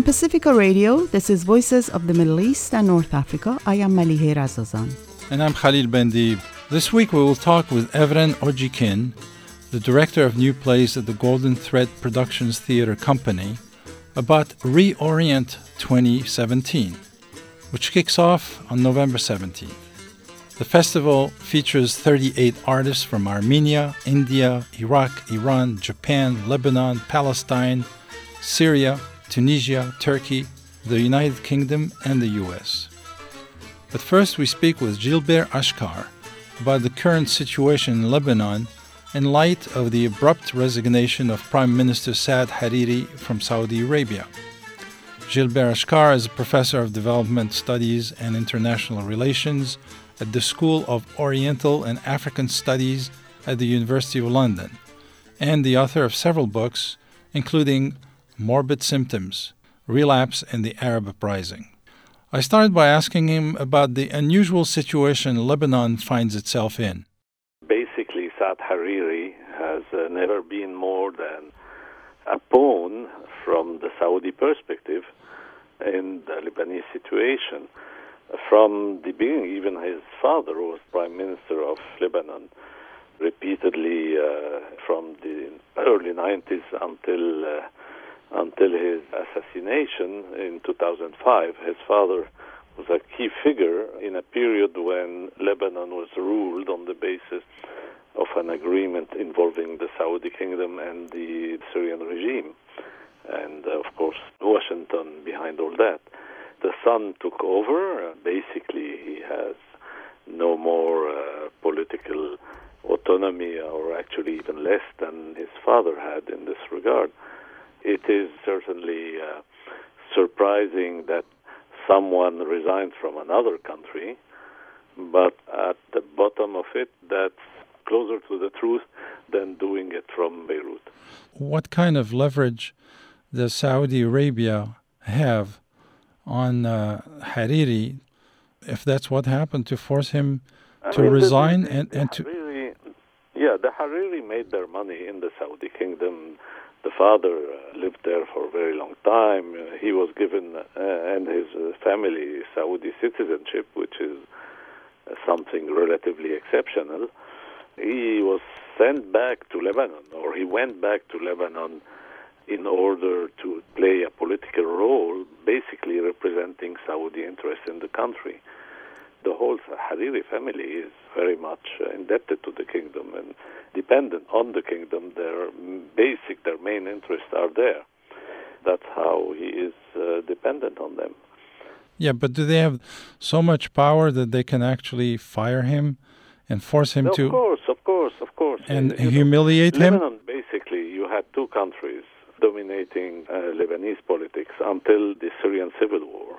From Pacifica Radio, this is Voices of the Middle East and North Africa. I am Malihe Razazan. And I'm Khalil Bendib. This week we will talk with Evren Odcikin, the director of new plays at the Golden Thread Productions Theater Company, about Reorient 2017, which kicks off on November 17th. The festival features 38 artists from Armenia, India, Iraq, Iran, Japan, Lebanon, Palestine, Syria, Tunisia, Turkey, the United Kingdom, and the US. But first, we speak with Gilbert Achcar about the current situation in Lebanon in light of the abrupt resignation of Prime Minister Saad Hariri from Saudi Arabia. Gilbert Achcar is a professor of development studies and international relations at the School of Oriental and African Studies at the University of London, and the author of several books, including Morbid Symptoms Relapse and the Arab Uprising. I started by asking him about the unusual situation Lebanon finds itself in. Basically, Saad Hariri has uh, never been more than a pawn from the Saudi perspective in the Lebanese situation. From the beginning, even his father was prime minister of Lebanon repeatedly uh, from the early 90s until uh, until his assassination in 2005. His father was a key figure in a period when Lebanon was ruled on the basis of an agreement involving the Saudi kingdom and the Syrian regime. And uh, of course, Washington behind all that. The son took over. Basically, he has no more uh, political autonomy, or actually even less than his father had in this regard it is certainly uh, surprising that someone resigns from another country, but at the bottom of it, that's closer to the truth than doing it from Beirut. What kind of leverage does Saudi Arabia have on uh, Hariri, if that's what happened, to force him I to mean, resign the, and, and to. Hariri, yeah, the Hariri made their money in the Saudi kingdom the father uh, lived there for a very long time. Uh, he was given, uh, and his family, Saudi citizenship, which is something relatively exceptional. He was sent back to Lebanon, or he went back to Lebanon in order to play a political role, basically representing Saudi interests in the country the whole Hariri family is very much uh, indebted to the kingdom and dependent on the kingdom. Their basic, their main interests are there. That's how he is uh, dependent on them. Yeah, but do they have so much power that they can actually fire him and force him no, to? Of course, of course, of course. And you humiliate know, him? Lebanon, basically, you had two countries dominating uh, Lebanese politics until the Syrian civil war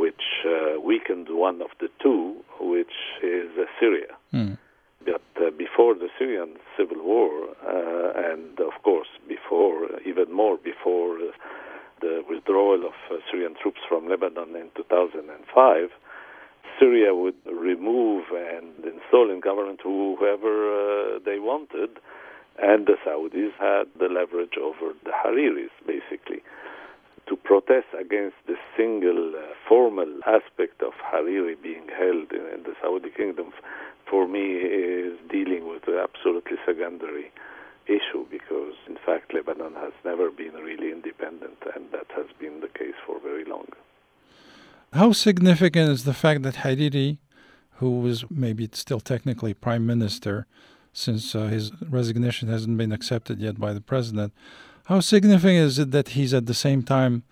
which uh, weakened one of the two, which is uh, Syria. Mm. But uh, before the Syrian civil war, uh, and of course before, even more before the withdrawal of uh, Syrian troops from Lebanon in 2005, Syria would remove and install in government whoever uh, they wanted, and the Saudis had the leverage over the Hariris, basically to protest against the single uh, formal aspect of Hariri being held in, in, the Saudi kingdom, for me, is dealing with an absolutely secondary issue because, in fact, Lebanon has never been really independent, and that has been the case for very long. How significant is the fact that Hariri, who was maybe still technically prime minister, since uh, his resignation hasn't been accepted yet by the president, how significant is it that he's at the same time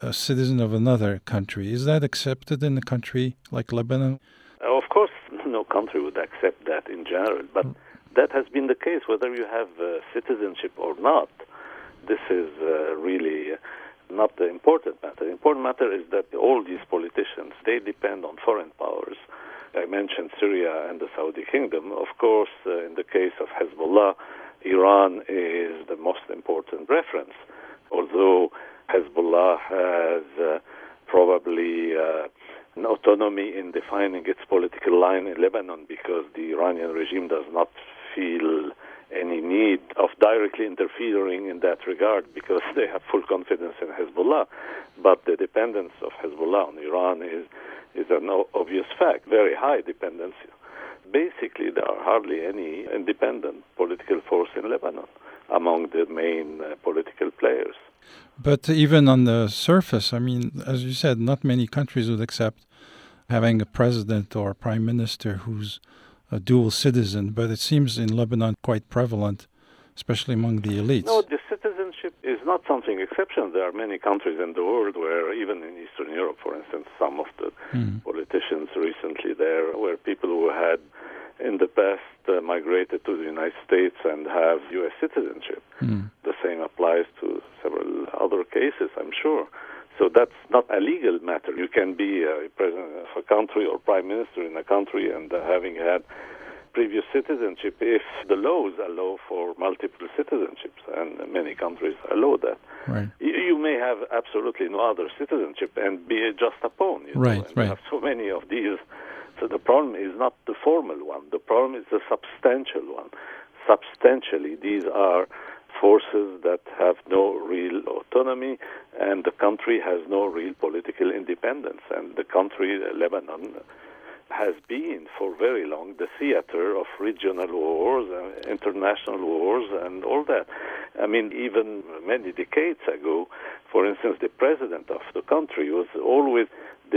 a citizen of another country? Is that accepted in a country like Lebanon? Uh, of course, no country would accept that in general, but that has been the case whether you have uh, citizenship or not. This is uh, really not the important matter. The important matter is that all these politicians they depend on foreign powers. I mentioned Syria and the Saudi kingdom. Of course, uh, in the case of Hezbollah, Iran is the most important reference, although Hezbollah has uh, probably uh, an autonomy in defining its political line in Lebanon because the Iranian regime does not feel any need of directly interfering in that regard because they have full confidence in Hezbollah. But the dependence of Hezbollah on Iran is, is an obvious fact, very high dependency. Basically, there are hardly any independent political force in Lebanon among the main uh, political players. But even on the surface, I mean, as you said, not many countries would accept having a president or a prime minister who's a dual citizen, but it seems in Lebanon quite prevalent, especially among the elites. No, the citizenship is not something exceptional. There are many countries in the world where, even in Eastern Europe, for instance, some of the mm. politicians recently there were people who had in the past uh, migrated to the United States and have U.S. citizenship. Mm. The same applies to several other cases, I'm sure. So that's not a legal matter. You can be a president of a country or prime minister in a country and uh, having had previous citizenship if the laws allow for multiple citizenships, and many countries allow that. Right. You, may have absolutely no other citizenship and be just a pawn. You right, know, and right. have so many of these. So the problem is not the formal one. The problem is the substantial one. Substantially, these are forces that have no real autonomy, and the country has no real political independence. And the country, Lebanon, has been for very long the theater of regional wars, uh, international wars, and all that. I mean, even many decades ago, for instance, the president of the country was always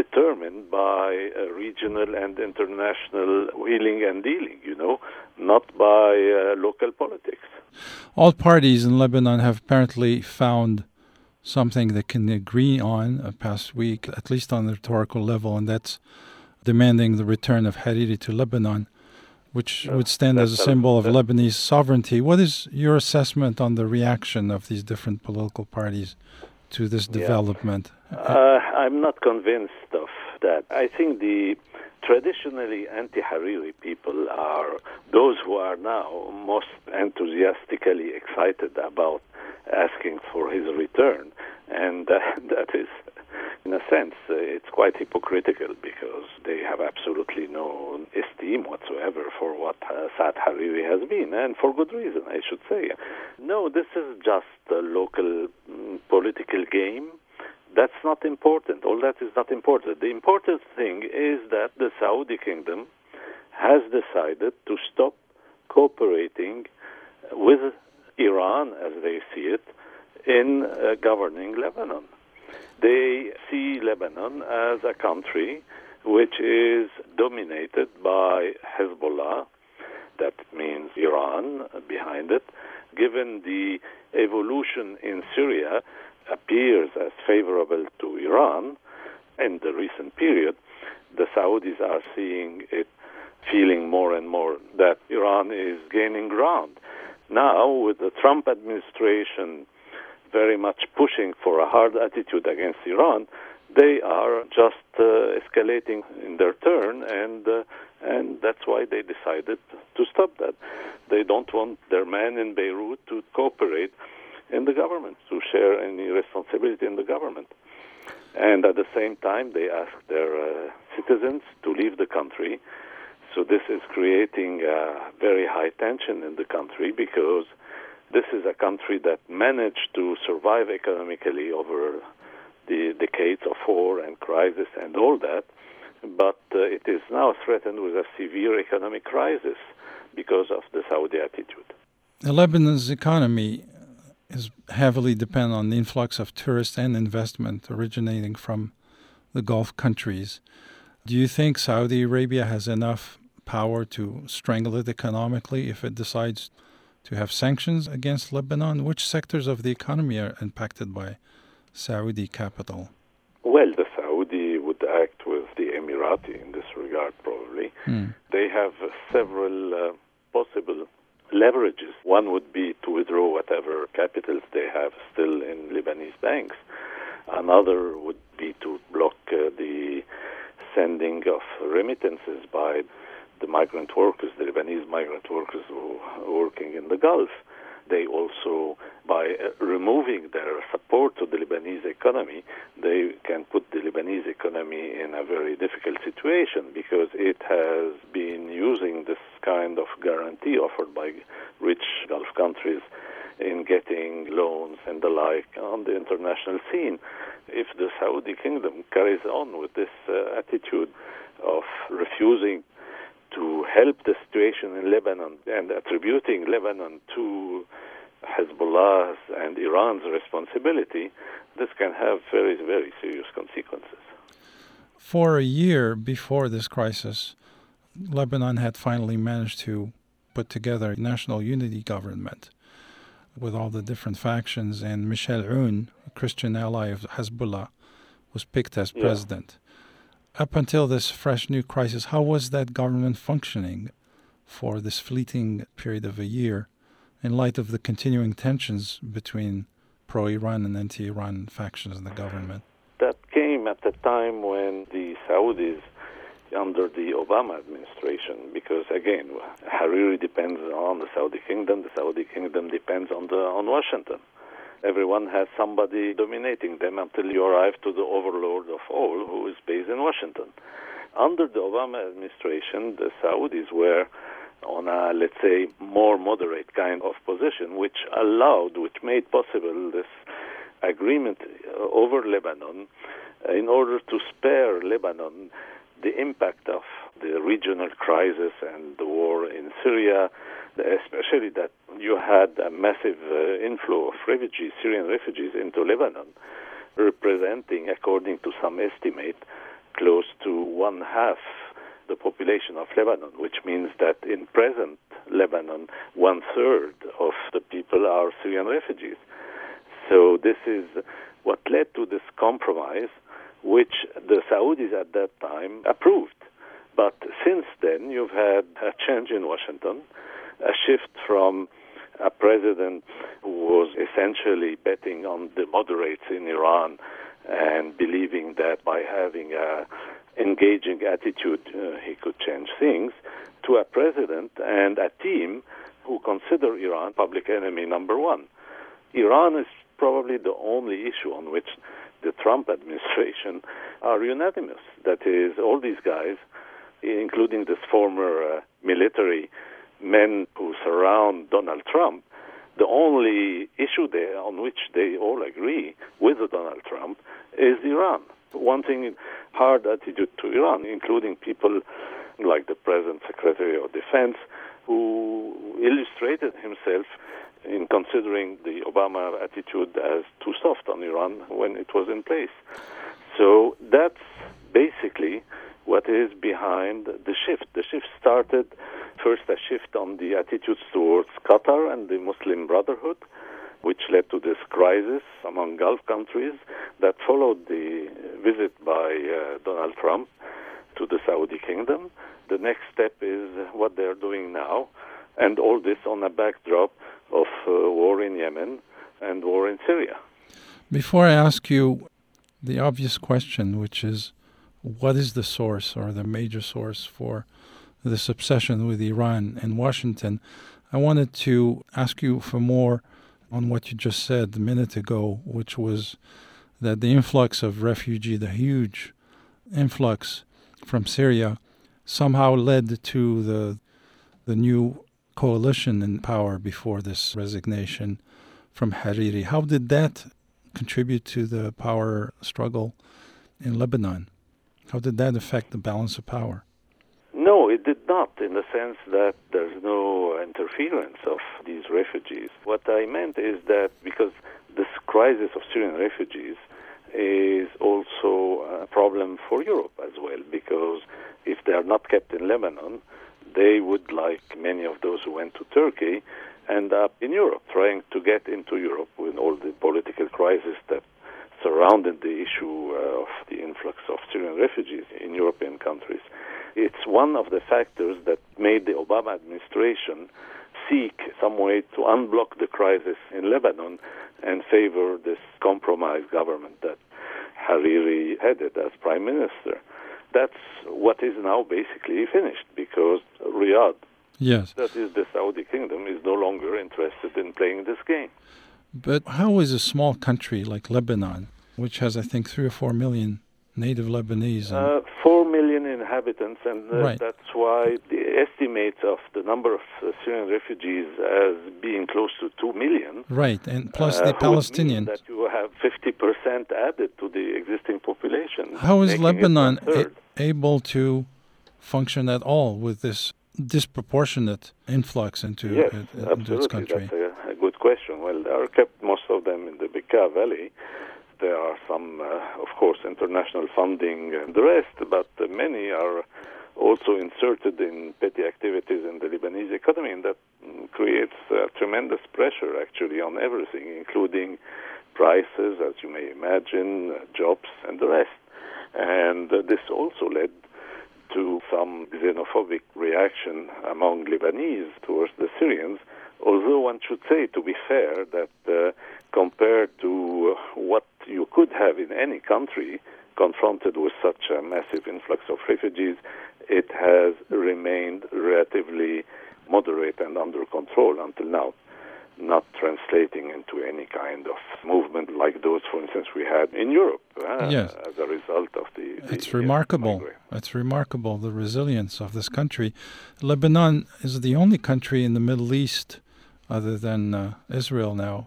determined by uh, regional and international wheeling and dealing, you know, not by uh, local politics. All parties in Lebanon have apparently found something they can agree on uh, past week, at least on the rhetorical level, and that's demanding the return of Hariri to Lebanon, which would stand as a symbol of Lebanese sovereignty. What is your assessment on the reaction of these different political parties to this development? Yeah. Uh, I'm not convinced of that. I think the traditionally anti-Hariri people are those who are now most enthusiastically excited about asking for his return, and uh, that is, in a sense, uh, it's quite hypocritical because they have absolutely no esteem whatsoever for what uh, Saad Hariri has been, and for good reason, I should say. No, this is just a local mm, political game that's not important. All that is not important. The important thing is that the Saudi kingdom has decided to stop cooperating with Iran, as they see it, in uh, governing Lebanon. They see Lebanon as a country which is dominated by Hezbollah, that means Iran behind it, given the evolution in Syria appears as favorable to Iran in the recent period, the Saudis are seeing it, feeling more and more that Iran is gaining ground. Now, with the Trump administration very much pushing for a hard attitude against Iran, they are just uh, escalating in their turn, and uh, and that's why they decided to stop that. They don't want their men in Beirut to cooperate in the government, to share any responsibility in the government. And at the same time, they ask their uh, citizens to leave the country. So this is creating very high tension in the country because this is a country that managed to survive economically over the decades of war and crisis and all that, but uh, it is now threatened with a severe economic crisis because of the Saudi attitude. The Lebanon's economy is heavily dependent on the influx of tourists and investment originating from the Gulf countries. Do you think Saudi Arabia has enough power to strangle it economically if it decides to have sanctions against Lebanon? Which sectors of the economy are impacted by Saudi capital? Well, the Saudi would act with the Emirati in this regard, probably. Mm. They have several uh, possible leverages. One would be to withdraw whatever capitals they have still in Lebanese banks. Another would be to block uh, the sending of remittances by the migrant workers, the Lebanese migrant workers who are working in the Gulf. They also, by uh, removing their support to the Lebanese economy, they can put the Lebanese economy in a very difficult situation because it has been using this kind of guarantee offered by rich Gulf countries in getting loans and the like on the international scene. If the Saudi kingdom carries on with this uh, attitude of refusing to help the situation in Lebanon and attributing Lebanon to Hezbollah's and Iran's responsibility, this can have very, very serious consequences. For a year before this crisis, Lebanon had finally managed to put together a national unity government with all the different factions, and Michel Aoun, a Christian ally of Hezbollah, was picked as president. Up until this fresh new crisis, how was that government functioning for this fleeting period of a year in light of the continuing tensions between pro Iran and anti Iran factions in the government? That came at the time when the Saudis under the Obama administration because again Hariri depends on the Saudi kingdom the Saudi kingdom depends on the on Washington everyone has somebody dominating them until you arrive to the overlord of all who is based in Washington. Under the Obama administration the Saudis were on a let's say more moderate kind of position which allowed which made possible this agreement over Lebanon in order to spare Lebanon the impact of the regional crisis and the war in Syria, especially that you had a massive uh, inflow of refugees, Syrian refugees, into Lebanon, representing, according to some estimate, close to one half the population of Lebanon, which means that in present Lebanon, one third of the people are Syrian refugees. So this is what led to this compromise which the Saudis at that time approved. But since then, you've had a change in Washington, a shift from a president who was essentially betting on the moderates in Iran and believing that by having a engaging attitude uh, he could change things to a president and a team who consider Iran public enemy number one. Iran is probably the only issue on which the Trump administration are unanimous. That is, all these guys, including this former uh, military men who surround Donald Trump, the only issue there on which they all agree with Donald Trump is Iran. Wanting hard attitude to Iran, including people like the present Secretary of Defense, who illustrated himself in considering the Obama attitude as too soft on Iran when it was in place. So that's basically what is behind the shift. The shift started first a shift on the attitudes towards Qatar and the Muslim Brotherhood, which led to this crisis among Gulf countries that followed the visit by uh, Donald Trump to the Saudi kingdom. The next step is what they're doing now, and all this on a backdrop of uh, war in Yemen and war in Syria. Before I ask you the obvious question, which is what is the source or the major source for this obsession with Iran and Washington, I wanted to ask you for more on what you just said a minute ago, which was that the influx of refugee, the huge influx from Syria, somehow led to the the new coalition in power before this resignation from Hariri. How did that contribute to the power struggle in Lebanon? How did that affect the balance of power? No, it did not, in the sense that there's no interference of these refugees. What I meant is that because this crisis of Syrian refugees is also a problem for Europe as well, because if they are not kept in Lebanon, they would, like many of those who went to Turkey, end up in Europe, trying to get into Europe with all the political crisis that surrounded the issue uh, of the influx of Syrian refugees in European countries. It's one of the factors that made the Obama administration seek some way to unblock the crisis in Lebanon and favor this compromise government that Hariri headed as prime minister that's what is now basically finished because Riyadh, yes, that is the Saudi kingdom, is no longer interested in playing this game. But how is a small country like Lebanon, which has I think three or four million native Lebanese? Uh, four million in inhabitants, and uh, Right. that's why the estimates of the number of uh, Syrian refugees as being close to 2 million. Right, and plus uh, the Palestinians. That you have 50% added to the existing population. How is Lebanon a- able to function at all with this disproportionate influx into, Yes, it- into its country? That's a, a good question. Well, they are kept most of them in the Bekaa Valley. There are some, uh, of course, international funding and the rest, but many are also inserted in petty activities in the Lebanese economy, and that mm, creates uh, tremendous pressure actually on everything, including prices, as you may imagine, jobs, and the rest. And uh, this also led to some xenophobic reaction among Lebanese towards the Syrians. Although one should say, to be fair, that uh, compared to what you could have in any country confronted with such a massive influx of refugees, it has remained relatively moderate and under control until now, not translating into any kind of movement like those, for instance, we had in Europe uh, Yes. as a result of the. the It's uh, remarkable. It's remarkable the resilience of this country. Lebanon is the only country in the Middle East, other than uh, Israel now,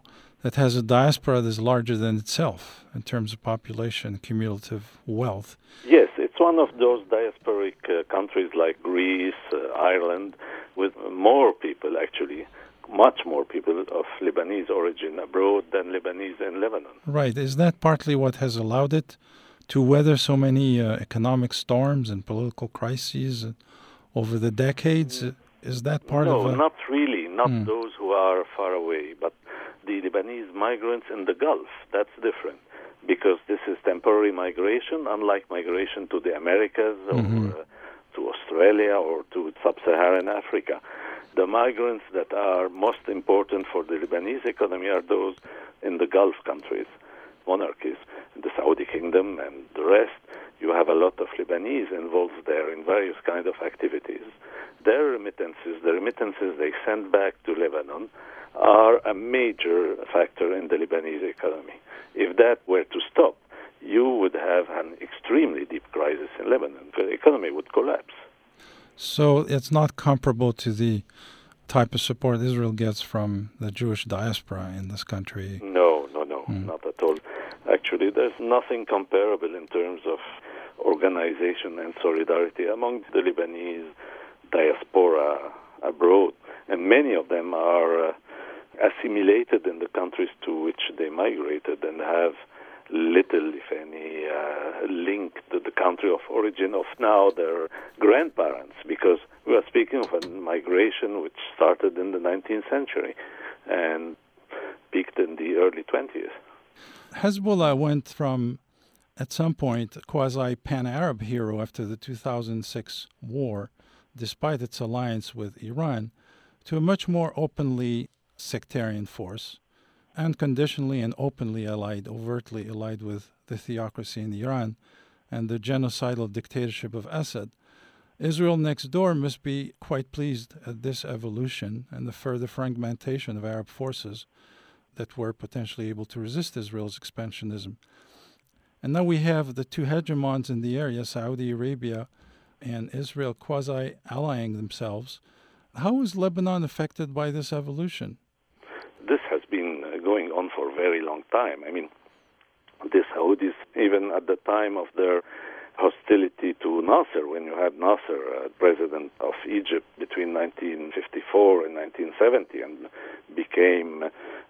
that has a diaspora that is larger than itself in terms of population, cumulative wealth. Yes, it's one of those diasporic uh, countries like Greece, uh, Ireland, with more people actually, much more people of Lebanese origin abroad than Lebanese in Lebanon. Right. Is that partly what has allowed it to weather so many uh, economic storms and political crises over the decades? Is that part no, of a, not really, not Hmm. those who are far away, but the Lebanese migrants in the Gulf. That's different because this is temporary migration, unlike migration to the Americas or Mhm. uh, to Australia or to sub-Saharan Africa. The migrants that are most important for the Lebanese economy are those in the Gulf countries, monarchies, the Saudi kingdom and the rest. You have a lot of Lebanese involved there in various kind of activities. Their remittances, the remittances they send back to Lebanon, are a major factor in the Lebanese economy. If that were to stop, you would have an extremely deep crisis in Lebanon. The economy would collapse. So it's not comparable to the type of support Israel gets from the Jewish diaspora in this country. No, Hmm. not at all. Actually, there's nothing comparable in terms of organization and solidarity among the Lebanese diaspora abroad. And many of them are uh, assimilated in the countries to which they migrated and have little, if any, uh, link to the country of origin of now their grandparents, because we are speaking of a migration which started in the 19th century and early 20th. Hezbollah went from, at some point, quasi pan Arab hero after the 2006 war, despite its alliance with Iran, to a much more openly sectarian force, unconditionally and openly allied, overtly allied with the theocracy in Iran and the genocidal dictatorship of Assad. Israel next door must be quite pleased at this evolution and the further fragmentation of Arab forces that were potentially able to resist Israel's expansionism. And now we have the two hegemons in the area, Saudi Arabia and Israel, quasi allying themselves. How is Lebanon affected by this evolution? This has been uh, going on for a very long time. I mean, the Saudis, even at the time of their hostility to Nasser, when you had Nasser, uh, president of Egypt between 1954 and 1970, and became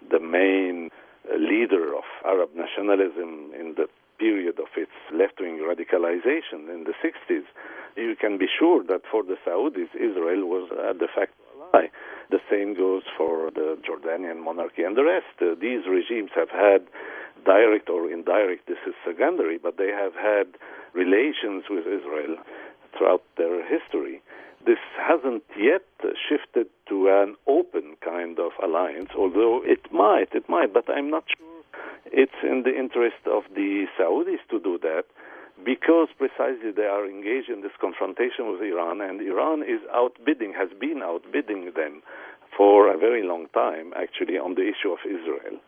the main uh, leader of Arab nationalism in the period of its left-wing radicalization in the 60s, you can be sure that for the Saudis, Israel was a de facto ally. The same goes for the Jordanian monarchy and the rest. Uh, these regimes have had direct or indirect, this is secondary, but they have had relations with Israel throughout their history. This hasn't yet shifted to an open kind of alliance, although it might, it might, but I'm not sure it's in the interest of the Saudis to do that because precisely they are engaged in this confrontation with Iran, and Iran is outbidding, has been outbidding them for a very long time, actually, on the issue of Israel.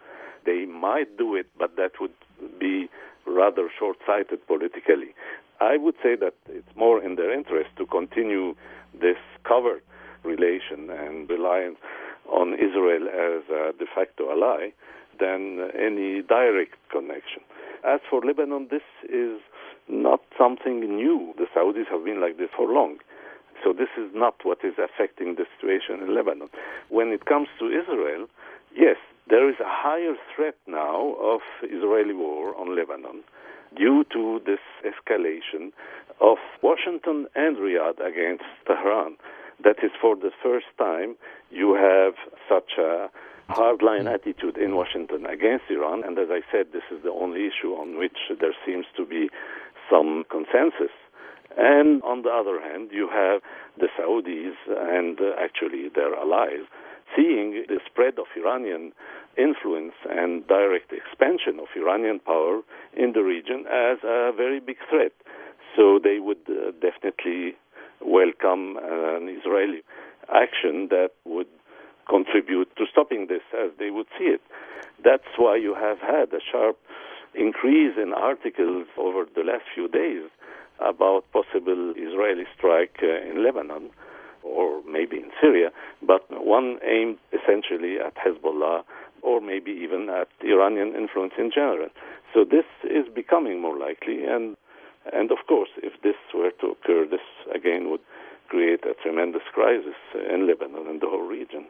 They might do it, but that would be rather short sighted politically. I would say that it's more in their interest to continue this covert relation and reliance on Israel as a de facto ally than any direct connection. As for Lebanon, this is not something new. The Saudis have been like this for long. So this is not what is affecting the situation in Lebanon. When it comes to Israel, yes, there is a higher threat now of Israeli war on Lebanon due to this escalation of Washington and Riyadh against Tehran. That is for the first time you have such a hardline attitude in Washington against Iran, and as I said, this is the only issue on which there seems to be some consensus. And on the other hand, you have the Saudis and uh, actually their allies seeing the spread of Iranian influence and direct expansion of Iranian power in the region as a very big threat. So they would uh, definitely welcome an Israeli action that would contribute to stopping this as they would see it. That's why you have had a sharp increase in articles over the last few days about possible Israeli strike uh, in Lebanon or maybe in Syria, but one aimed essentially at Hezbollah or maybe even at Iranian influence in general. So this is becoming more likely, and and of course, if this were to occur, this again would create a tremendous crisis in Lebanon and the whole region.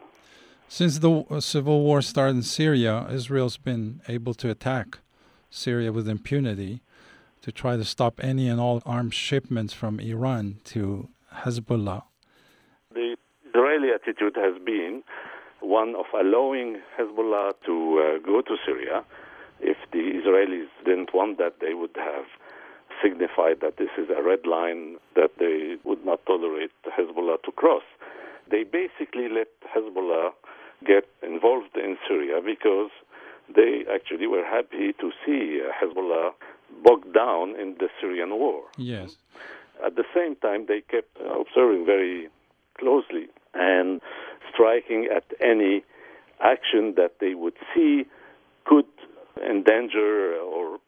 Since the civil war started in Syria, Israel's been able to attack Syria with impunity to try to stop any and all arms shipments from Iran to Hezbollah. Israeli attitude has been one of allowing Hezbollah to uh, go to Syria. If the Israelis didn't want that, they would have signified that this is a red line that they would not tolerate Hezbollah to cross. They basically let Hezbollah get involved in Syria because they actually were happy to see Hezbollah bogged down in the Syrian war. Yes. At the same time, they kept observing very closely and striking at any action that they would see could endanger or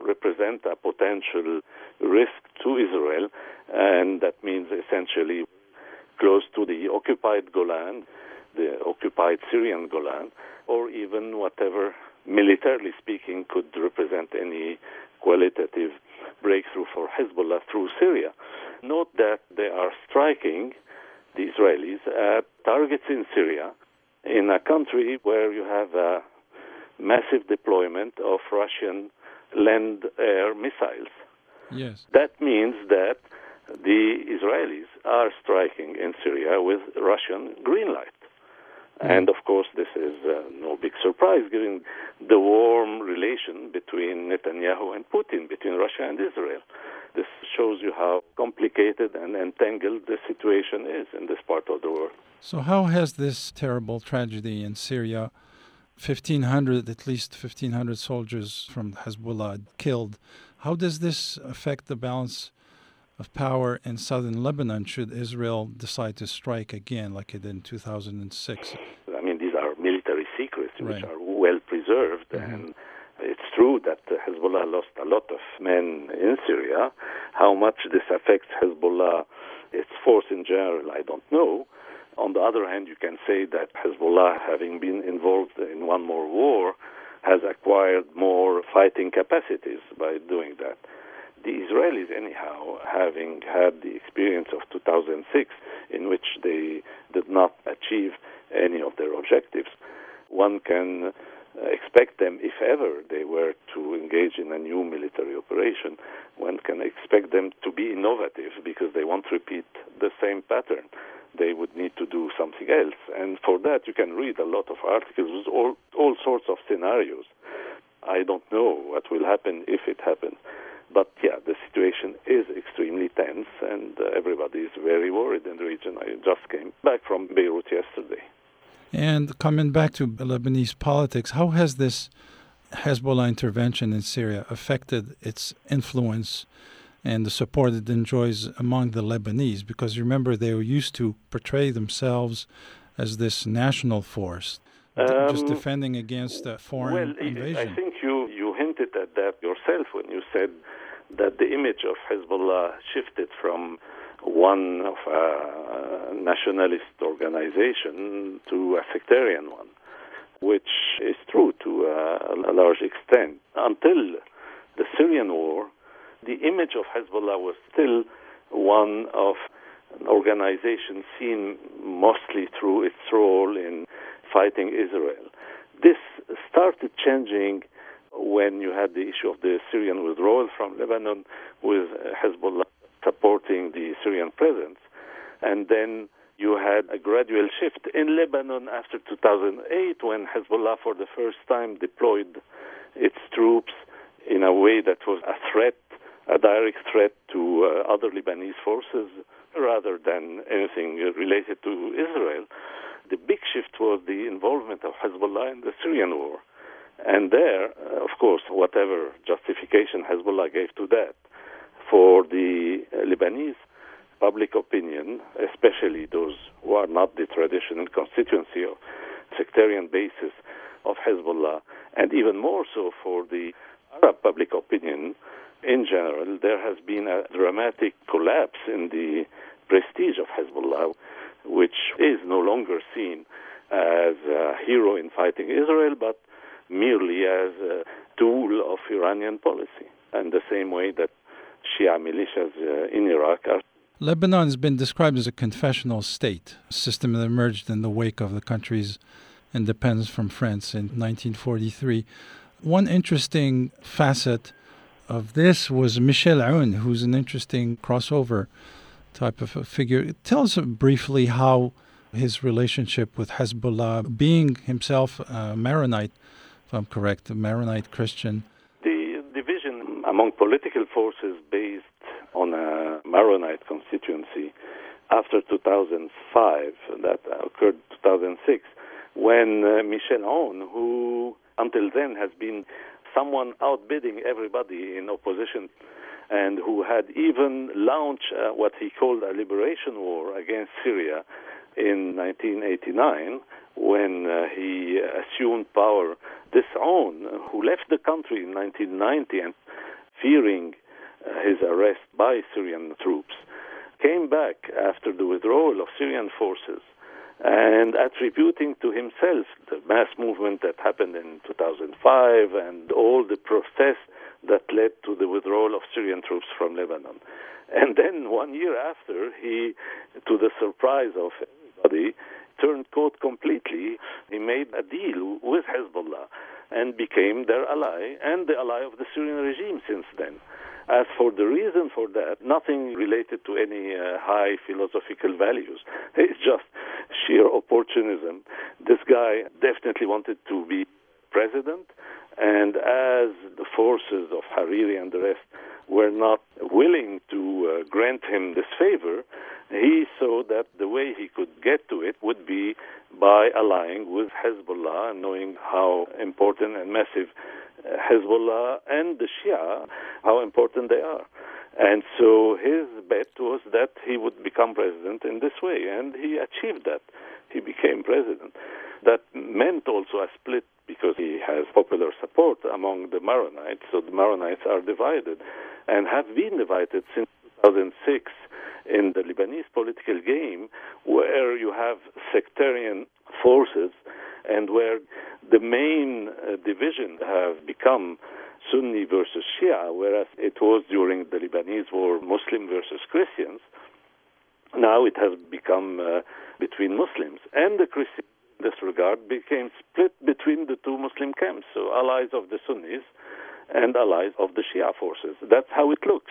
represent a potential risk to Israel, and that means essentially close to the occupied Golan, the occupied Syrian Golan, or even whatever, militarily speaking, could represent any qualitative breakthrough for Hezbollah through Syria. Note that they are striking the Israelis at targets in Syria, in a country where you have a massive deployment of Russian land air missiles. Yes. That means that the Israelis are striking in Syria with Russian green light. And of course, this is uh, no big surprise given the warm relation between Netanyahu and Putin, between Russia and Israel. This shows you how complicated and entangled the situation is in this part of the world. So, how has this terrible tragedy in Syria, 1,500, at least 1,500 soldiers from Hezbollah killed, how does this affect the balance of power in southern Lebanon should Israel decide to strike again, like it did in 2006? I mean, these are military secrets Right. which are well preserved, Mhm. and it's true that Hezbollah lost a lot of men in Syria. How much this affects Hezbollah, its force in general, I don't know. On the other hand, you can say that Hezbollah, having been involved in one more war, has acquired more fighting capacities by doing that. The Israelis, anyhow, having had the experience of 2006, in which they did not achieve any of their objectives, one can uh, expect them, if ever they were to engage in a new military operation, one can expect them to be innovative because they won't repeat the same pattern. They would need to do something else. And for that, you can read a lot of articles with all, all sorts of scenarios. I don't know what will happen if it happens. But yeah, the situation is extremely tense, and uh, everybody is very worried in the region. I just came back from Beirut yesterday. And coming back to Lebanese politics, how has this Hezbollah intervention in Syria affected its influence and the support it enjoys among the Lebanese? Because remember, they were used to portray themselves as this national force, d- just Um, defending against a foreign well, invasion. I think you, you hinted at that yourself when you said that the image of Hezbollah shifted from one of a nationalist organization to a sectarian one, which is true to a large extent. Until the Syrian war, the image of Hezbollah was still one of an organization seen mostly through its role in fighting Israel. This started changing when you had the issue of the Syrian withdrawal from Lebanon with Hezbollah supporting the Syrian presence. And then you had a gradual shift in Lebanon after 2008 when Hezbollah for the first time deployed its troops in a way that was a threat, a direct threat to uh, other Lebanese forces rather than anything related to Israel. The big shift was the involvement of Hezbollah in the Syrian war. And there, uh, of course, whatever justification Hezbollah gave to that, for the uh, Lebanese public opinion, especially those who are not the traditional constituency or sectarian basis of Hezbollah, and even more so for the Arab public opinion in general, there has been a dramatic collapse in the prestige of Hezbollah, which is no longer seen as a hero in fighting Israel, but merely as a tool of Iranian policy. And the same way that Shia militias uh, in Iraq are. Lebanon has been described as a confessional state, a system that emerged in the wake of the country's independence from France in 1943. One interesting facet of this was Michel Aoun, who's an interesting crossover type of figure. Tell us briefly how his relationship with Hezbollah, being himself a Maronite, I'm correct, a Maronite Christian. The division among political forces based on a Maronite constituency after 2005, that occurred 2006, when uh, Michel Aoun, who until then has been someone outbidding everybody in opposition and who had even launched uh, what he called a liberation war against Syria in 1989 when uh, he assumed power. Aoun, who left the country in 1990 and fearing uh, his arrest by Syrian troops, came back after the withdrawal of Syrian forces and attributing to himself the mass movement that happened in 2005 and all the protests that led to the withdrawal of Syrian troops from Lebanon. And then one year after, he, to the surprise of everybody, turned coat completely. He made a deal with Hezbollah and became their ally and the ally of the Syrian regime since then. As for the reason for that, nothing related to any uh, high philosophical values. It's just sheer opportunism. This guy definitely wanted to be president, and as the forces of Hariri and the rest were not willing to uh, grant him this favor, he saw that the way he could get to it would be by allying with Hezbollah, knowing how important and massive uh, Hezbollah and the Shia, how important they are. And so his bet was that he would become president in this way, and he achieved that. He became president. That meant also a split because he has popular support among the Maronites. So the Maronites are divided and have been divided since 2006 in the Lebanese political game, where you have sectarian forces and where the main uh, division have become Sunni versus Shia, whereas it was during the Lebanese war Muslim versus Christians. Now it has become uh, between Muslims and the Christians this regard became split between the two Muslim camps, so allies of the Sunnis and allies of the Shia forces. That's how it looks.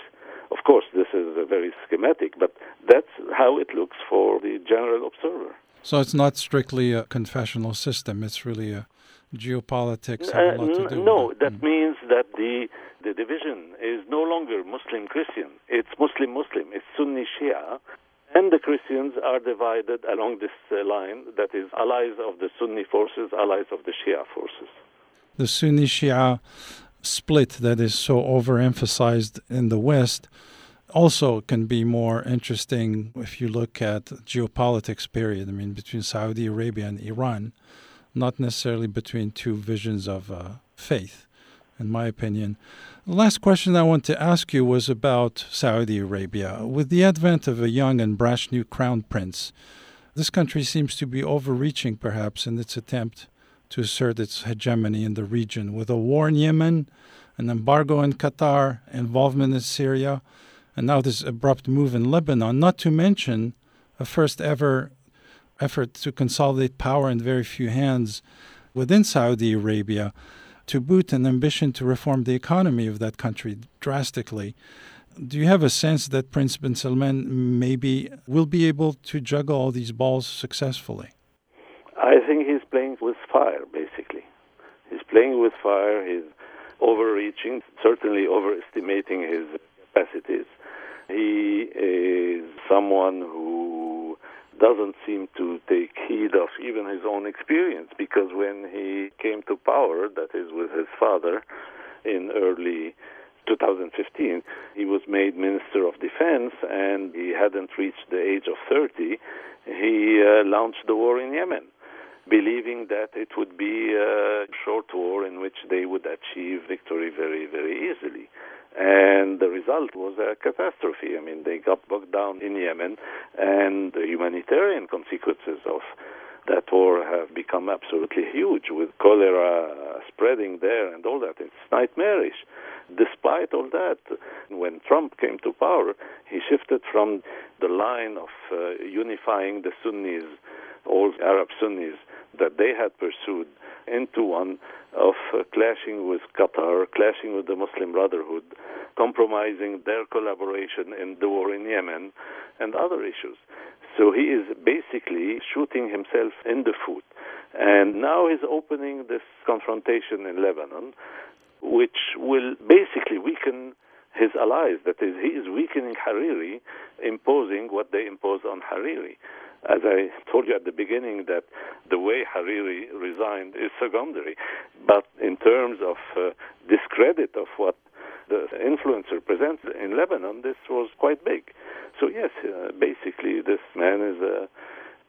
Of course, this is very schematic, but that's how it looks for the general observer. So it's not strictly a confessional system, it's really a geopolitics have a lot to do no, that mm. means that the the division is no longer Muslim Christian. It's Muslim Muslim. It's Sunni Shia, and the Christians are divided along this uh, line that is allies of the Sunni forces, allies of the Shia forces. The Sunni Shia split that is so overemphasized in the West also can be more interesting if you look at geopolitics period i mean between saudi arabia and iran not necessarily between two visions of uh, faith in my opinion. The last question I want to ask you was about Saudi Arabia. With the advent of a young and brash new crown prince, this country seems to be overreaching, perhaps, in its attempt to assert its hegemony in the region. With a war in Yemen, an embargo in Qatar, involvement in Syria, and now this abrupt move in Lebanon, not to mention a first ever effort to consolidate power in very few hands within Saudi Arabia to boot an ambition to reform the economy of that country drastically. Do you have a sense that Prince bin Salman maybe will be able to juggle all these balls successfully? I think he's playing with fire, basically. He's playing with fire, he's overreaching, certainly overestimating his capacities. He is someone who doesn't seem to take heed of even his own experience because when he came to power, that is with his father, in early 2015, he was made Minister of Defense and he hadn't reached the age of 30. He uh, launched the war in Yemen, believing that it would be a short war in which they would achieve victory very, very easily. And the result was a catastrophe. I mean, they got bogged down in Yemen, and the humanitarian consequences of that war have become absolutely huge with cholera spreading there and all that. It's nightmarish. Despite all that, when Trump came to power, he shifted from the line of uh, unifying the Sunnis, all Arab Sunnis, that they had pursued into one of uh, clashing with Qatar, clashing with the Muslim Brotherhood, compromising their collaboration in the war in Yemen, and other issues. So he is basically shooting himself in the foot. And now he's opening this confrontation in Lebanon, which will basically weaken his allies. That is, he is weakening Hariri, imposing what they impose on Hariri. As I told you at the beginning, that the way Hariri resigned is secondary, but in terms of uh, discredit of what the influencer presents in Lebanon, this was quite big. So yes, uh, basically, this man is. Uh,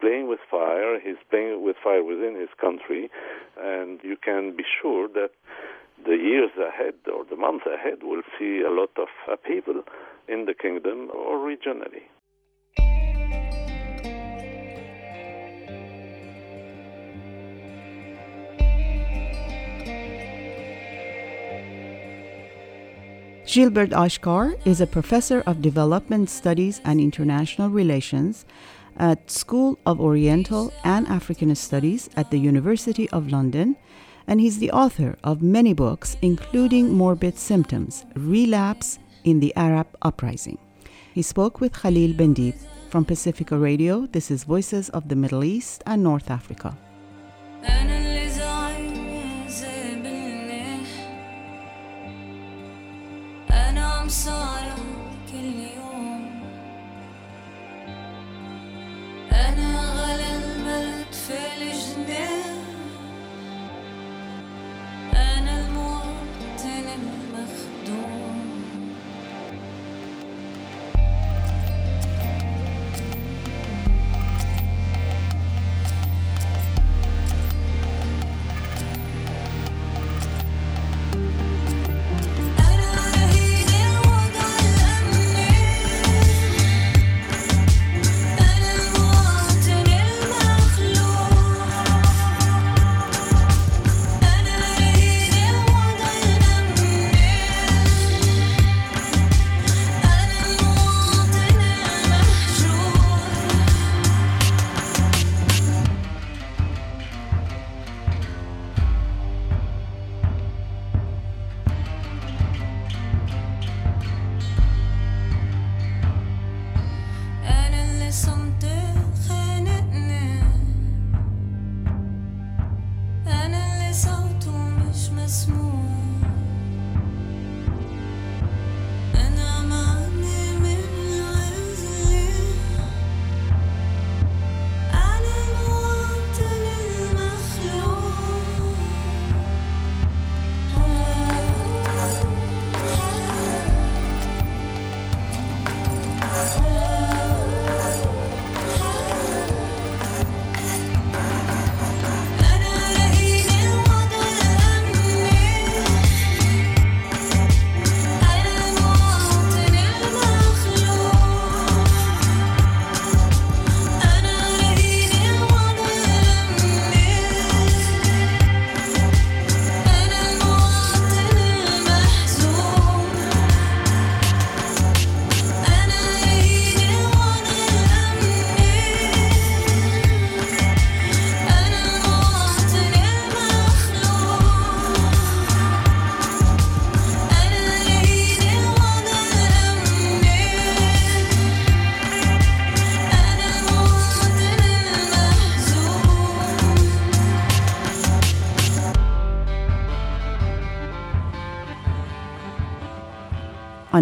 playing with fire. He's playing with fire within his country, and you can be sure that the years ahead or the months ahead will see a lot of upheaval in the kingdom or regionally. Gilbert Achcar is a professor of development studies and international relations at School of Oriental and African Studies at the University of London, and he's the author of many books, including Morbid Symptoms Relapse in the Arab Uprising. He spoke with Khalil Bendib from Pacifica Radio. This is Voices of the Middle East and North Africa.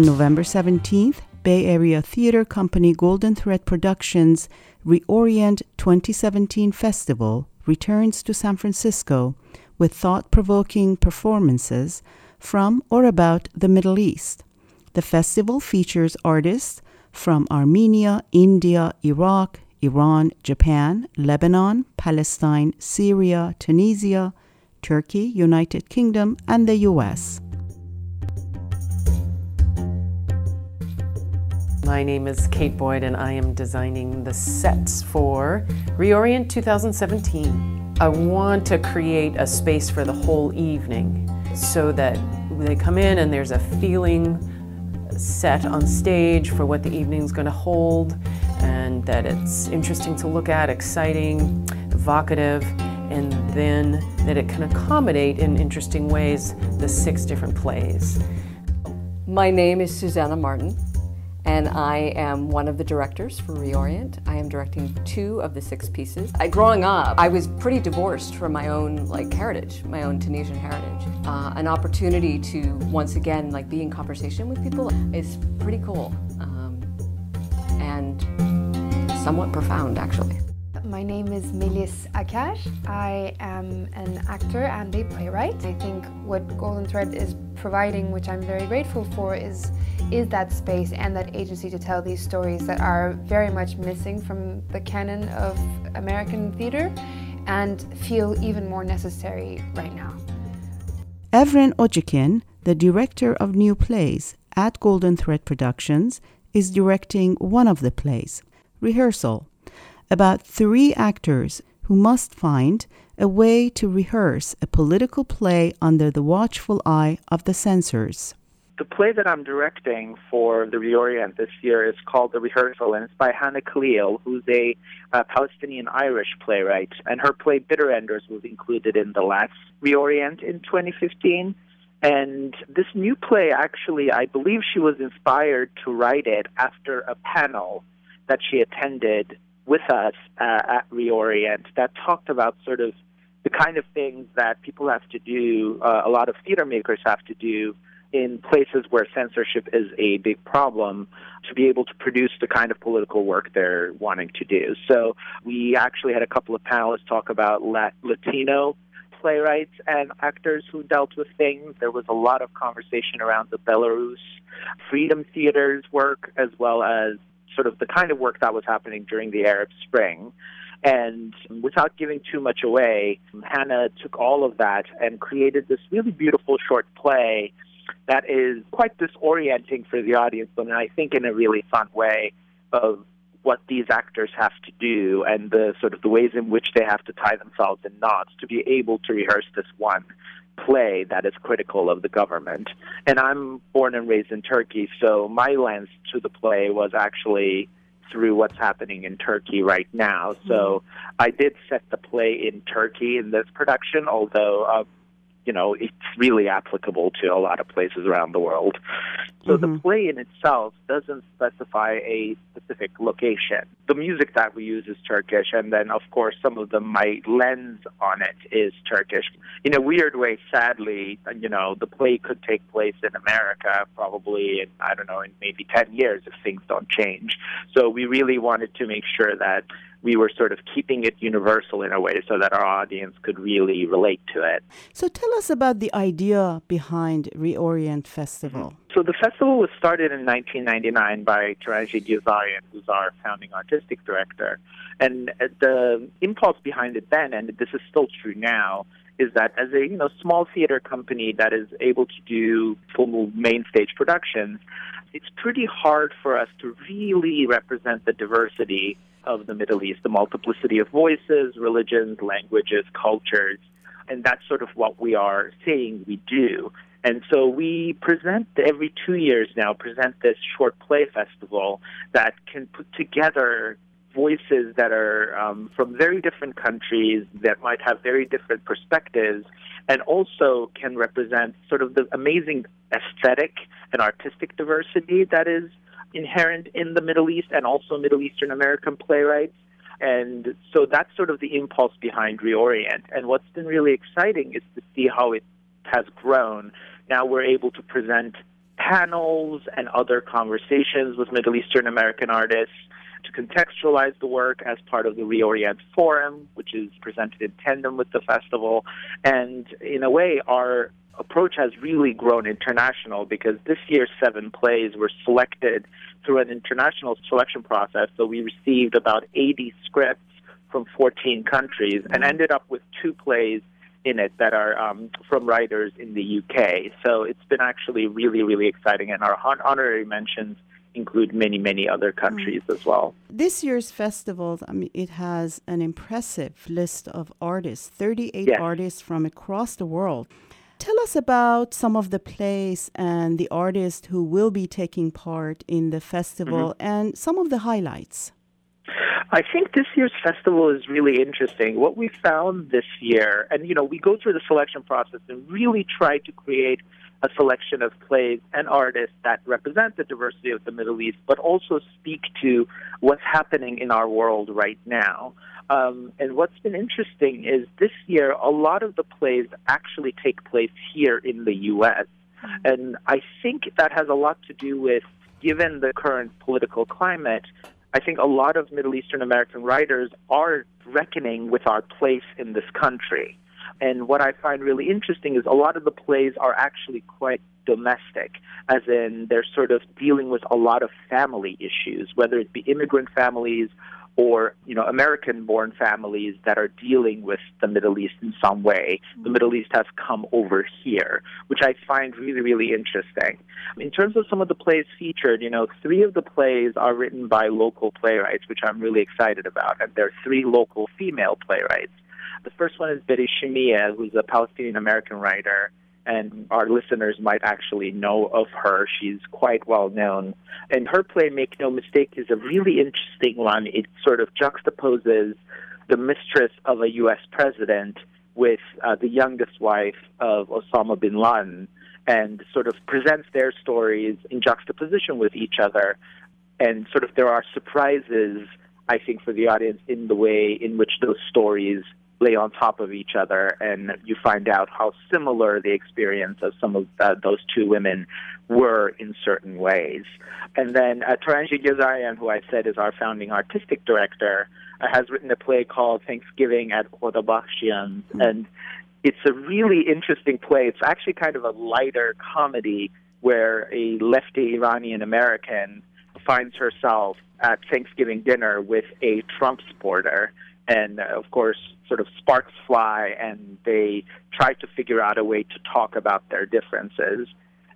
On November 17th, Bay Area Theater Company Golden Thread Productions Reorient 2017 Festival returns to San Francisco with thought provoking performances from or about the Middle East. The festival features artists from Armenia, India, Iraq, Iran, Japan, Lebanon, Palestine, Syria, Tunisia, Turkey, United Kingdom, and the US. My name is Kate Boyd, and I am designing the sets for Reorient 2017. I want to create a space for the whole evening so that they come in and there's a feeling set on stage for what the evening's going to hold, and that it's interesting to look at, exciting, evocative, and then that it can accommodate in interesting ways the six different plays. My name is Susanna Martin and I am one of the directors for Reorient. I am directing two of the six pieces. I, growing up, I was pretty divorced from my own like heritage, my own Tunisian heritage. Uh, an opportunity to once again like be in conversation with people is pretty cool um, and somewhat profound actually. My name is Melis Akash. I am an actor and a playwright. I think what Golden Thread is providing, which I'm very grateful for, is is that space and that agency to tell these stories that are very much missing from the canon of American theater and feel even more necessary right now. Evren Odcikin, the director of new plays at Golden Thread Productions, is directing one of the plays, Rehearsal about three actors who must find a way to rehearse a political play under the watchful eye of the censors. The play that I'm directing for the Reorient this year is called The Rehearsal, and it's by Hannah Khalil, who's a uh, Palestinian Irish playwright. And her play Bitter Enders was included in the last Reorient in 2015. And this new play, actually, I believe she was inspired to write it after a panel that she attended with us uh, at Reorient that talked about sort of the kind of things that people have to do, uh, a lot of theater makers have to do in places where censorship is a big problem to be able to produce the kind of political work they're wanting to do. So we actually had a couple of panelists talk about Latino playwrights and actors who dealt with things. There was a lot of conversation around the Belarus Freedom Theater's work as well as sort of the kind of work that was happening during the Arab Spring. And without giving too much away, Hannah took all of that and created this really beautiful short play that is quite disorienting for the audience, but I think in a really fun way of what these actors have to do and the sort of the ways in which they have to tie themselves in knots to be able to rehearse this one play that is critical of the government. And I'm born and raised in Turkey, so my lens to the play was actually through what's happening in Turkey right now. So mm-hmm. I did set the play in Turkey in this production, although uh, you know, it's really applicable to a lot of places around the world. So mm-hmm. the play in itself doesn't specify a specific location. The music that we use is Turkish, and then, of course, some of the my lens on it is Turkish. In a weird way, sadly, you know, the play could take place in America probably in, I don't know, in maybe 10 years if things don't change. So we really wanted to make sure that we were sort of keeping it universal in a way so that our audience could really relate to it. So tell us about the idea behind Reorient Festival. Mm-hmm. So the festival was started in 1999 by Torange Yeghiazarian, who's our founding artistic director. And the impulse behind it then, and this is still true now, is that as a you know small theater company that is able to do full main stage productions, it's pretty hard for us to really represent the diversity of the Middle East, the multiplicity of voices, religions, languages, cultures, and that's sort of what we are saying we do. And so we present every two years now, present this short play festival that can put together voices that are um, from very different countries that might have very different perspectives and also can represent sort of the amazing aesthetic and artistic diversity that is inherent in the Middle East and also Middle Eastern American playwrights. And so that's sort of the impulse behind Reorient. And what's been really exciting is to see how it has grown. Now we're able to present panels and other conversations with Middle Eastern American artists to contextualize the work as part of the Reorient Forum, which is presented in tandem with the festival. And in a way, our approach has really grown international because this year's seven plays were selected through an international selection process. So we received about 80 scripts from 14 countries and ended up with two plays in it that are um, from writers in the UK. So it's been actually really, really exciting. And our honorary mentions include many, many other countries mm. as well. This year's festival, I mean, it has an impressive list of artists, 38 yes. artists from across the world. Tell us about some of the plays and the artists who will be taking part in the festival mm-hmm. and some of the highlights. I think this year's festival is really interesting. What we found this year, and you know, we go through the selection process and really try to create a selection of plays and artists that represent the diversity of the Middle East, but also speak to what's happening in our world right now. Um, and what's been interesting is this year, a lot of the plays actually take place here in the U.S. Mm-hmm. And I think that has a lot to do with, given the current political climate, I think a lot of Middle Eastern American writers are reckoning with our place in this country. And what I find really interesting is a lot of the plays are actually quite domestic, as in they're sort of dealing with a lot of family issues, whether it be immigrant families or you know American-born families that are dealing with the Middle East in some way. The mm-hmm. Middle East has come over here, which I find really really interesting. In terms of some of the plays featured, you know, three of the plays are written by local playwrights, which I'm really excited about, and they're three local female playwrights. The first one is Betty Shamieh, who's a Palestinian American writer and our listeners might actually know of her. She's quite well known. And her play, Make No Mistake, is a really interesting one. It sort of juxtaposes the mistress of a U.S. president with uh, the youngest wife of Osama bin Laden and sort of presents their stories in juxtaposition with each other. And sort of there are surprises, I think, for the audience in the way in which those stories lay on top of each other, and you find out how similar the experience of some of uh, those two women were in certain ways. And then uh, Yeghiazarian, who I said is our founding artistic director, uh, has written a play called Thanksgiving at Khodabakhshians, mm-hmm. and it's a really interesting play. It's actually kind of a lighter comedy where a lefty Iranian American finds herself at Thanksgiving dinner with a Trump supporter and uh, of course, sort of sparks fly, and they try to figure out a way to talk about their differences.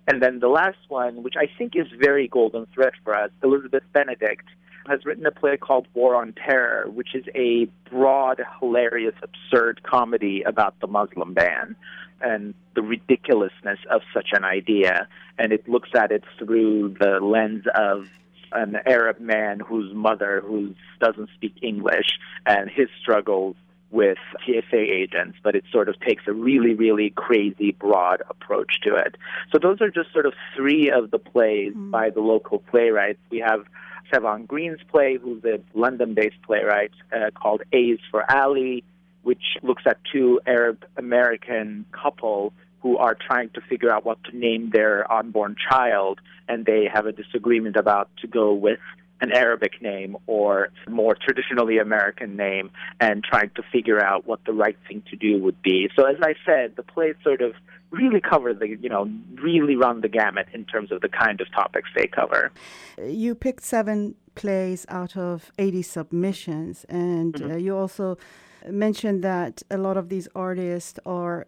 And then the last one, which I think is very golden thread for us, Elizabeth Benedict has written a play called War on Terror, which is a broad, hilarious, absurd comedy about the Muslim ban and the ridiculousness of such an idea. And it looks at it through the lens of an Arab man whose mother who doesn't speak English and his struggles with TSA agents, but it sort of takes a really, really crazy, broad approach to it. So those are just sort of three of the plays mm-hmm. by the local playwrights. We have Sevon Green's play, who's a London-based playwright, uh, called A's for Ali, which looks at two Arab American couple who are trying to figure out what to name their unborn child, and they have a disagreement about to go with an Arabic name or more traditionally American name and trying to figure out what the right thing to do would be. So as I said, the plays sort of really cover the, you know, really run the gamut in terms of the kind of topics they cover. You picked seven plays out of 80 submissions and mm-hmm. uh, you also mentioned that a lot of these artists are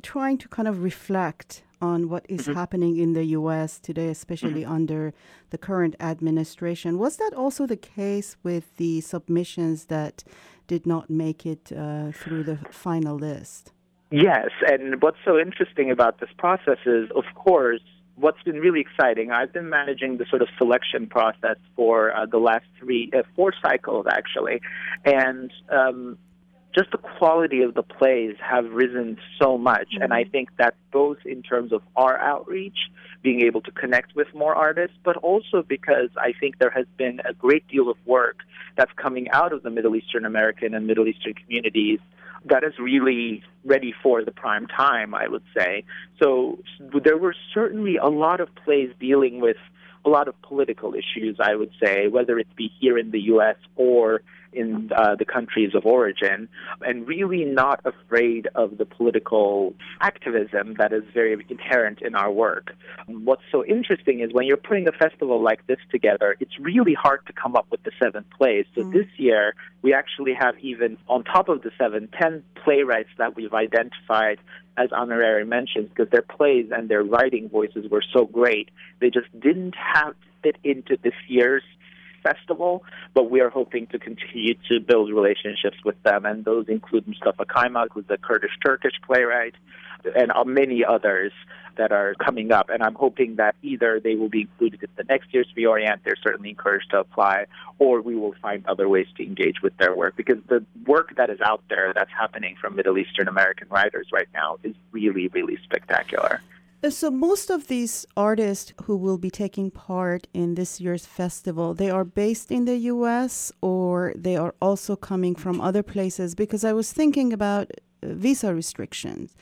trying to kind of reflect on what is mm-hmm. happening in the U.S. today, especially mm-hmm. under the current administration. Was that also the case with the submissions that did not make it uh, through the final list? Yes, and what's so interesting about this process is, of course, what's been really exciting. I've been managing the sort of selection process for uh, the last three, uh, four cycles actually, and um, just the quality of the plays have risen so much. Mm-hmm. And I think that both in terms of our outreach, being able to connect with more artists, but also because I think there has been a great deal of work that's coming out of the Middle Eastern American and Middle Eastern communities that is really ready for the prime time, I would say. So there were certainly a lot of plays dealing with a lot of political issues, I would say, whether it be here in the U.S. or in uh, the countries of origin, and really not afraid of the political activism that is very inherent in our work. What's so interesting is when you're putting a festival like this together, it's really hard to come up with the seven plays. So mm. this year, we actually have even on top of the seven, ten playwrights that we've identified as honorary mentions because their plays and their writing voices were so great. They just didn't have to fit into this year's festival, but we are hoping to continue to build relationships with them, and those include Mustafa Kaymak, who's a Kurdish Turkish playwright, and uh, many others that are coming up. And I'm hoping that either they will be included in the next year's Reorient, they're certainly encouraged to apply, or we will find other ways to engage with their work because the work that is out there that's happening from Middle Eastern American writers right now is really, really spectacular. So most of these artists who will be taking part in this year's festival, they are based in the US or they are also coming from other places because I was thinking about uh, visa restrictions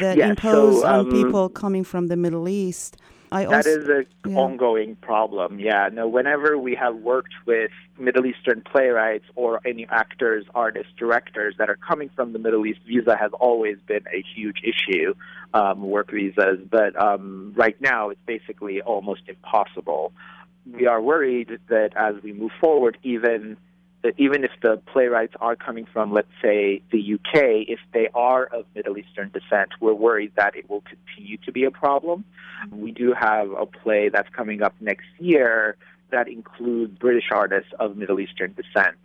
that yes, impose so, um, on people coming from the Middle East. I that also, is an yeah. ongoing problem. Yeah, no. Whenever we have worked with Middle Eastern playwrights or any actors, artists, directors that are coming from the Middle East, visa has always been a huge issue, um, work visas. But um, right now, it's basically almost impossible. We are worried that as we move forward, even that even if the playwrights are coming from, let's say, the UK, if they are of Middle Eastern descent, we're worried that it will continue to be a problem. We do have a play that's coming up next year that include British artists of Middle Eastern descent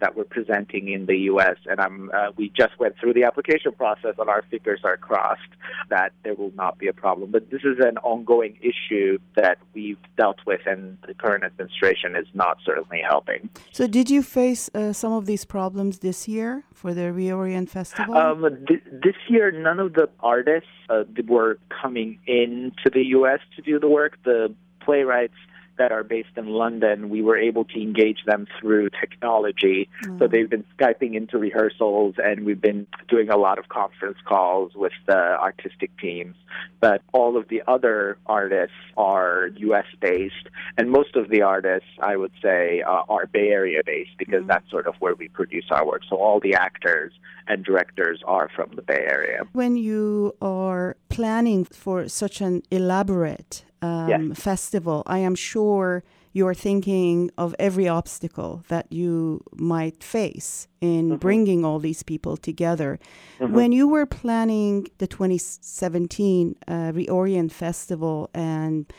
that we're presenting in the U.S. And I'm, uh, we just went through the application process, and our fingers are crossed that there will not be a problem. But this is an ongoing issue that we've dealt with, and the current administration is not certainly helping. So, did you face uh, some of these problems this year for the Reorient Festival? Um, th- this year, none of the artists uh, were coming into the U.S. to do the work. The playwrights that are based in London, we were able to engage them through technology. Mm. So they've been Skyping into rehearsals, and we've been doing a lot of conference calls with the artistic teams. But all of the other artists are U.S. based, and most of the artists, I would say, uh, are Bay Area based because mm. that's sort of where we produce our work. So all the actors and directors are from the Bay Area. When you are planning for such an elaborate um, yes. festival, I am sure you're thinking of every obstacle that you might face in mm-hmm. bringing all these people together. Mm-hmm. When you were planning the 2017 uh, Reorient Festival, and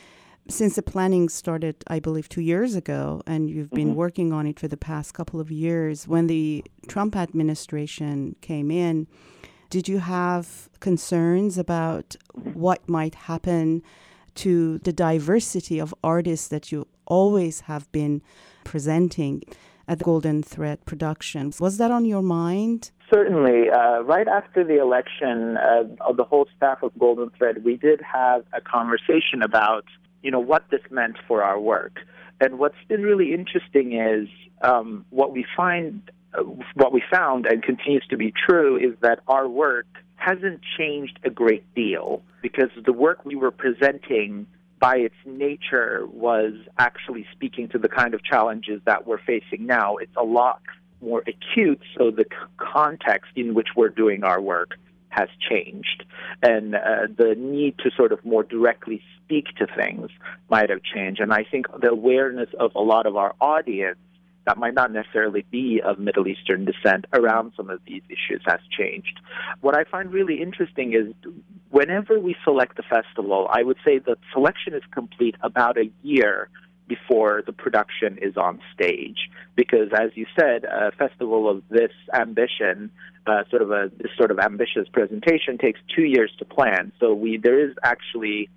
since the planning started, I believe, two years ago, and you've mm-hmm. been working on it for the past couple of years, when the Trump administration came in, did you have concerns about what might happen? To the diversity of artists that you always have been presenting at Golden Thread Productions. Was that on your mind? Certainly. Uh, right after the election uh, of the whole staff of Golden Thread, we did have a conversation about, you know, what this meant for our work. And what's been really interesting is um, what we find, what we found, and continues to be true, is that our work hasn't changed a great deal because the work we were presenting by its nature was actually speaking to the kind of challenges that we're facing now. It's a lot more acute, so the context in which we're doing our work has changed. And uh, the need to sort of more directly speak to things might have changed. And I think the awareness of a lot of our audience that might not necessarily be of Middle Eastern descent around some of these issues has changed. What I find really interesting is whenever we select a festival, I would say the selection is complete about a year before the production is on stage. Because, as you said, a festival of this ambition, uh, sort of a this sort of ambitious presentation, takes two years to plan. So we there is actually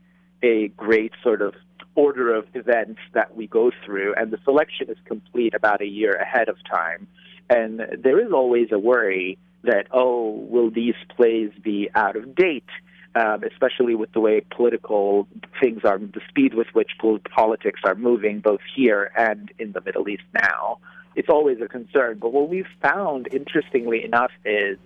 a great sort of order of events that we go through, and the selection is complete about a year ahead of time. And there is always a worry that, oh, will these plays be out of date? Um, especially with the way political things are, the speed with which politics are moving both here and in the Middle East now. It's always a concern. But what we've found, interestingly enough, is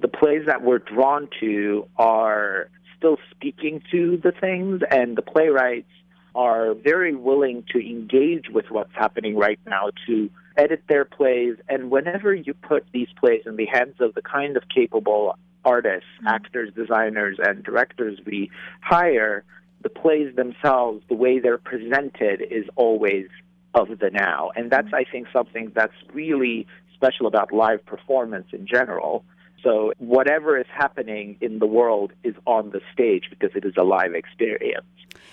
the plays that we're drawn to are still speaking to the things, and the playwrights are very willing to engage with what's happening right now to edit their plays. And whenever you put these plays in the hands of the kind of capable artists, mm-hmm. actors, designers, and directors we hire, the plays themselves, the way they're presented, is always of the now. And that's, I think, something that's really special about live performance in general. So, whatever is happening in the world is on the stage because it is a live experience.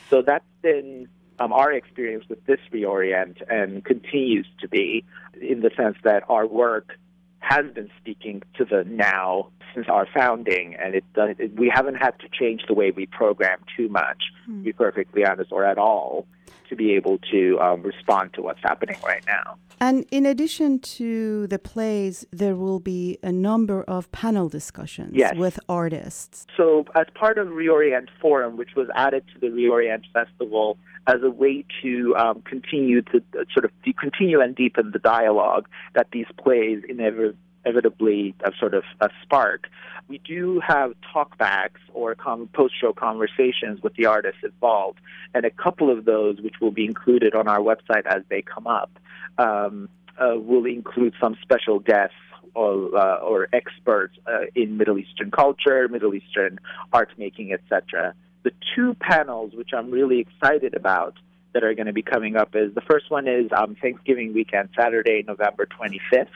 So, that's been um, our experience with this reorient and continues to be in the sense that our work has been speaking to the now since our founding, and it, it we haven't had to change the way we program too much, mm. to be perfectly honest, or at all, to be able to um, respond to what's happening right now. And in addition to the plays, there will be a number of panel discussions yes. with artists. So, as part of Reorient Forum, which was added to the Reorient Festival as a way to um, continue to uh, sort of de- continue and deepen the dialogue that these plays inevitably inevitably a sort of a spark. We do have talkbacks or com- post-show conversations with the artists involved, and a couple of those, which will be included on our website as they come up, um, uh, will include some special guests or, uh, or experts uh, in Middle Eastern culture, Middle Eastern art making, etc. The two panels, which I'm really excited about, that are going to be coming up is the first one is um, Thanksgiving weekend, Saturday, November 25th,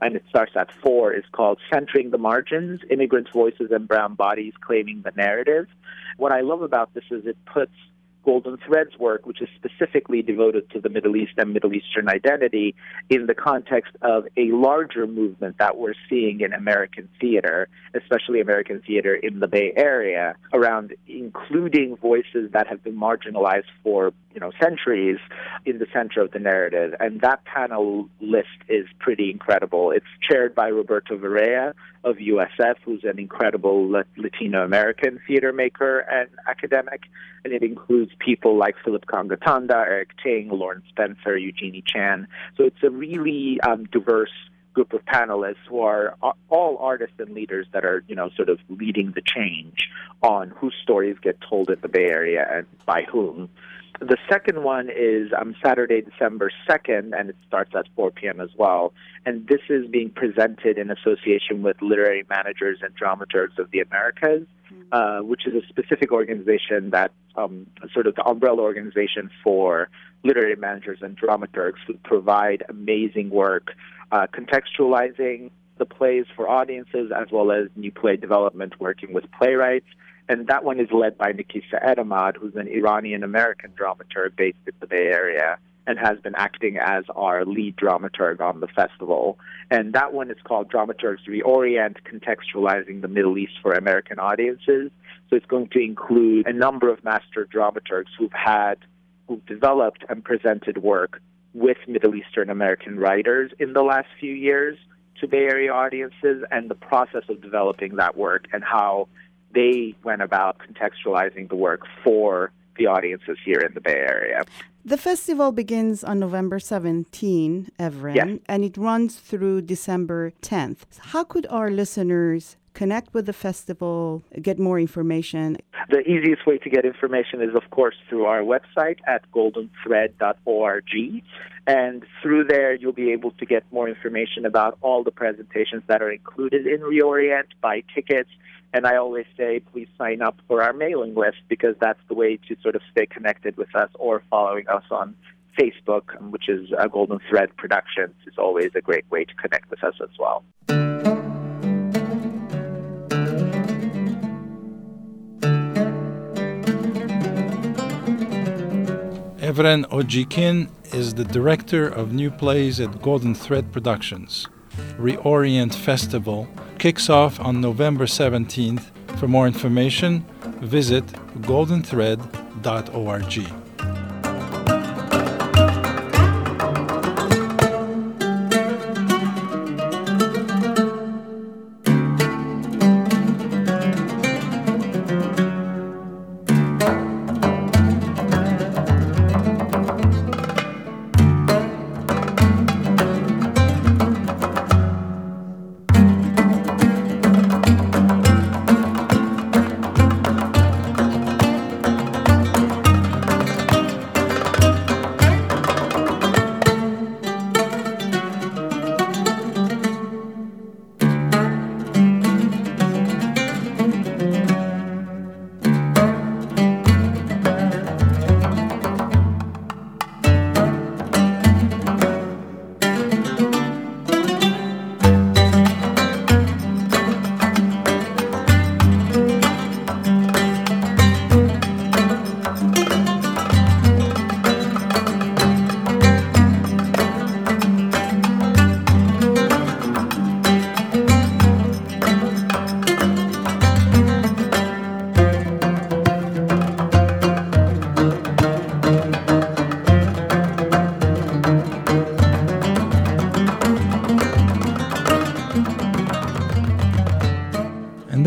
and it starts at four. is called Centering the Margins: Immigrant Voices and Brown Bodies Claiming the Narrative. What I love about this is it puts Golden Thread's work, which is specifically devoted to the Middle East and Middle Eastern identity, in the context of a larger movement that we're seeing in American theater, especially American theater in the Bay Area, around including voices that have been marginalized for you know centuries in the center of the narrative. And that panel list is pretty incredible. It's chaired by Roberto Varea of USF, who's an incredible Latino American theater maker and academic, and it includes people like Philip Kan Gotanda, Eric Ting, Lauren Spencer, Eugenie Chan. So it's a really um, diverse group of panelists who are all artists and leaders that are, you know, sort of leading the change on whose stories get told in the Bay Area and by whom. The second one is um, Saturday, December 2nd, and it starts at 4 p.m. as well. And this is being presented in association with Literary Managers and Dramaturgs of the Americas, mm-hmm. uh, which is a specific organization that um, sort of the umbrella organization for literary managers and dramaturgs who provide amazing work uh, contextualizing the plays for audiences as well as new play development working with playwrights and that one is led by Nakissa Etemad, who's an Iranian American dramaturg based in the Bay Area and has been acting as our lead dramaturg on the festival. And that one is called Dramaturgs Reorient Contextualizing the Middle East for American Audiences. So it's going to include a number of master dramaturgs who've had, who've developed and presented work with Middle Eastern American writers in the last few years to Bay Area audiences and the process of developing that work and how they went about contextualizing the work for the audiences here in the Bay Area. The festival begins on November 17, Evren, yes. and it runs through December 10th. How could our listeners connect with the festival, get more information? The easiest way to get information is, of course, through our website at goldenthread.org. And through there, you'll be able to get more information about all the presentations that are included in Reorient, buy tickets, and I always say, please sign up for our mailing list because that's the way to sort of stay connected with us or following us on Facebook, which is a Golden Thread Productions, is always a great way to connect with us as well. Evren Odcikin is the director of new plays at Golden Thread Productions. Reorient Festival kicks off on November 17th. For more information, visit goldenthread.org.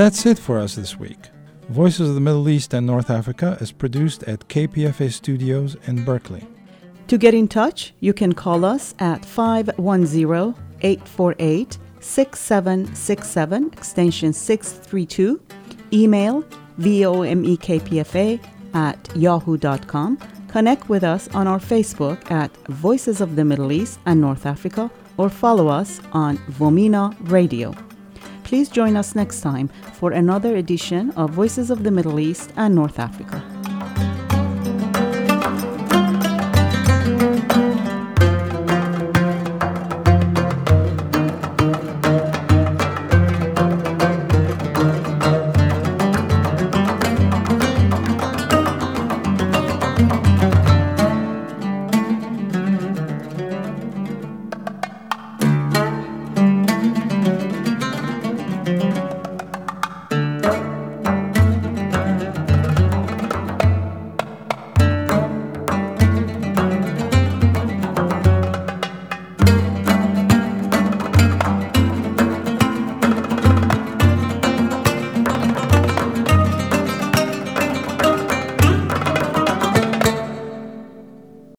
that's it for us this week. Voices of the Middle East and North Africa is produced at KPFA Studios in Berkeley. To get in touch, you can call us at 510 848 6767, extension 632, email vomekpfa at yahoo.com. Connect with us on our Facebook at Voices of the Middle East and North Africa or follow us on VOMENA Radio. Please join us next time for another edition of Voices of the Middle East and North Africa.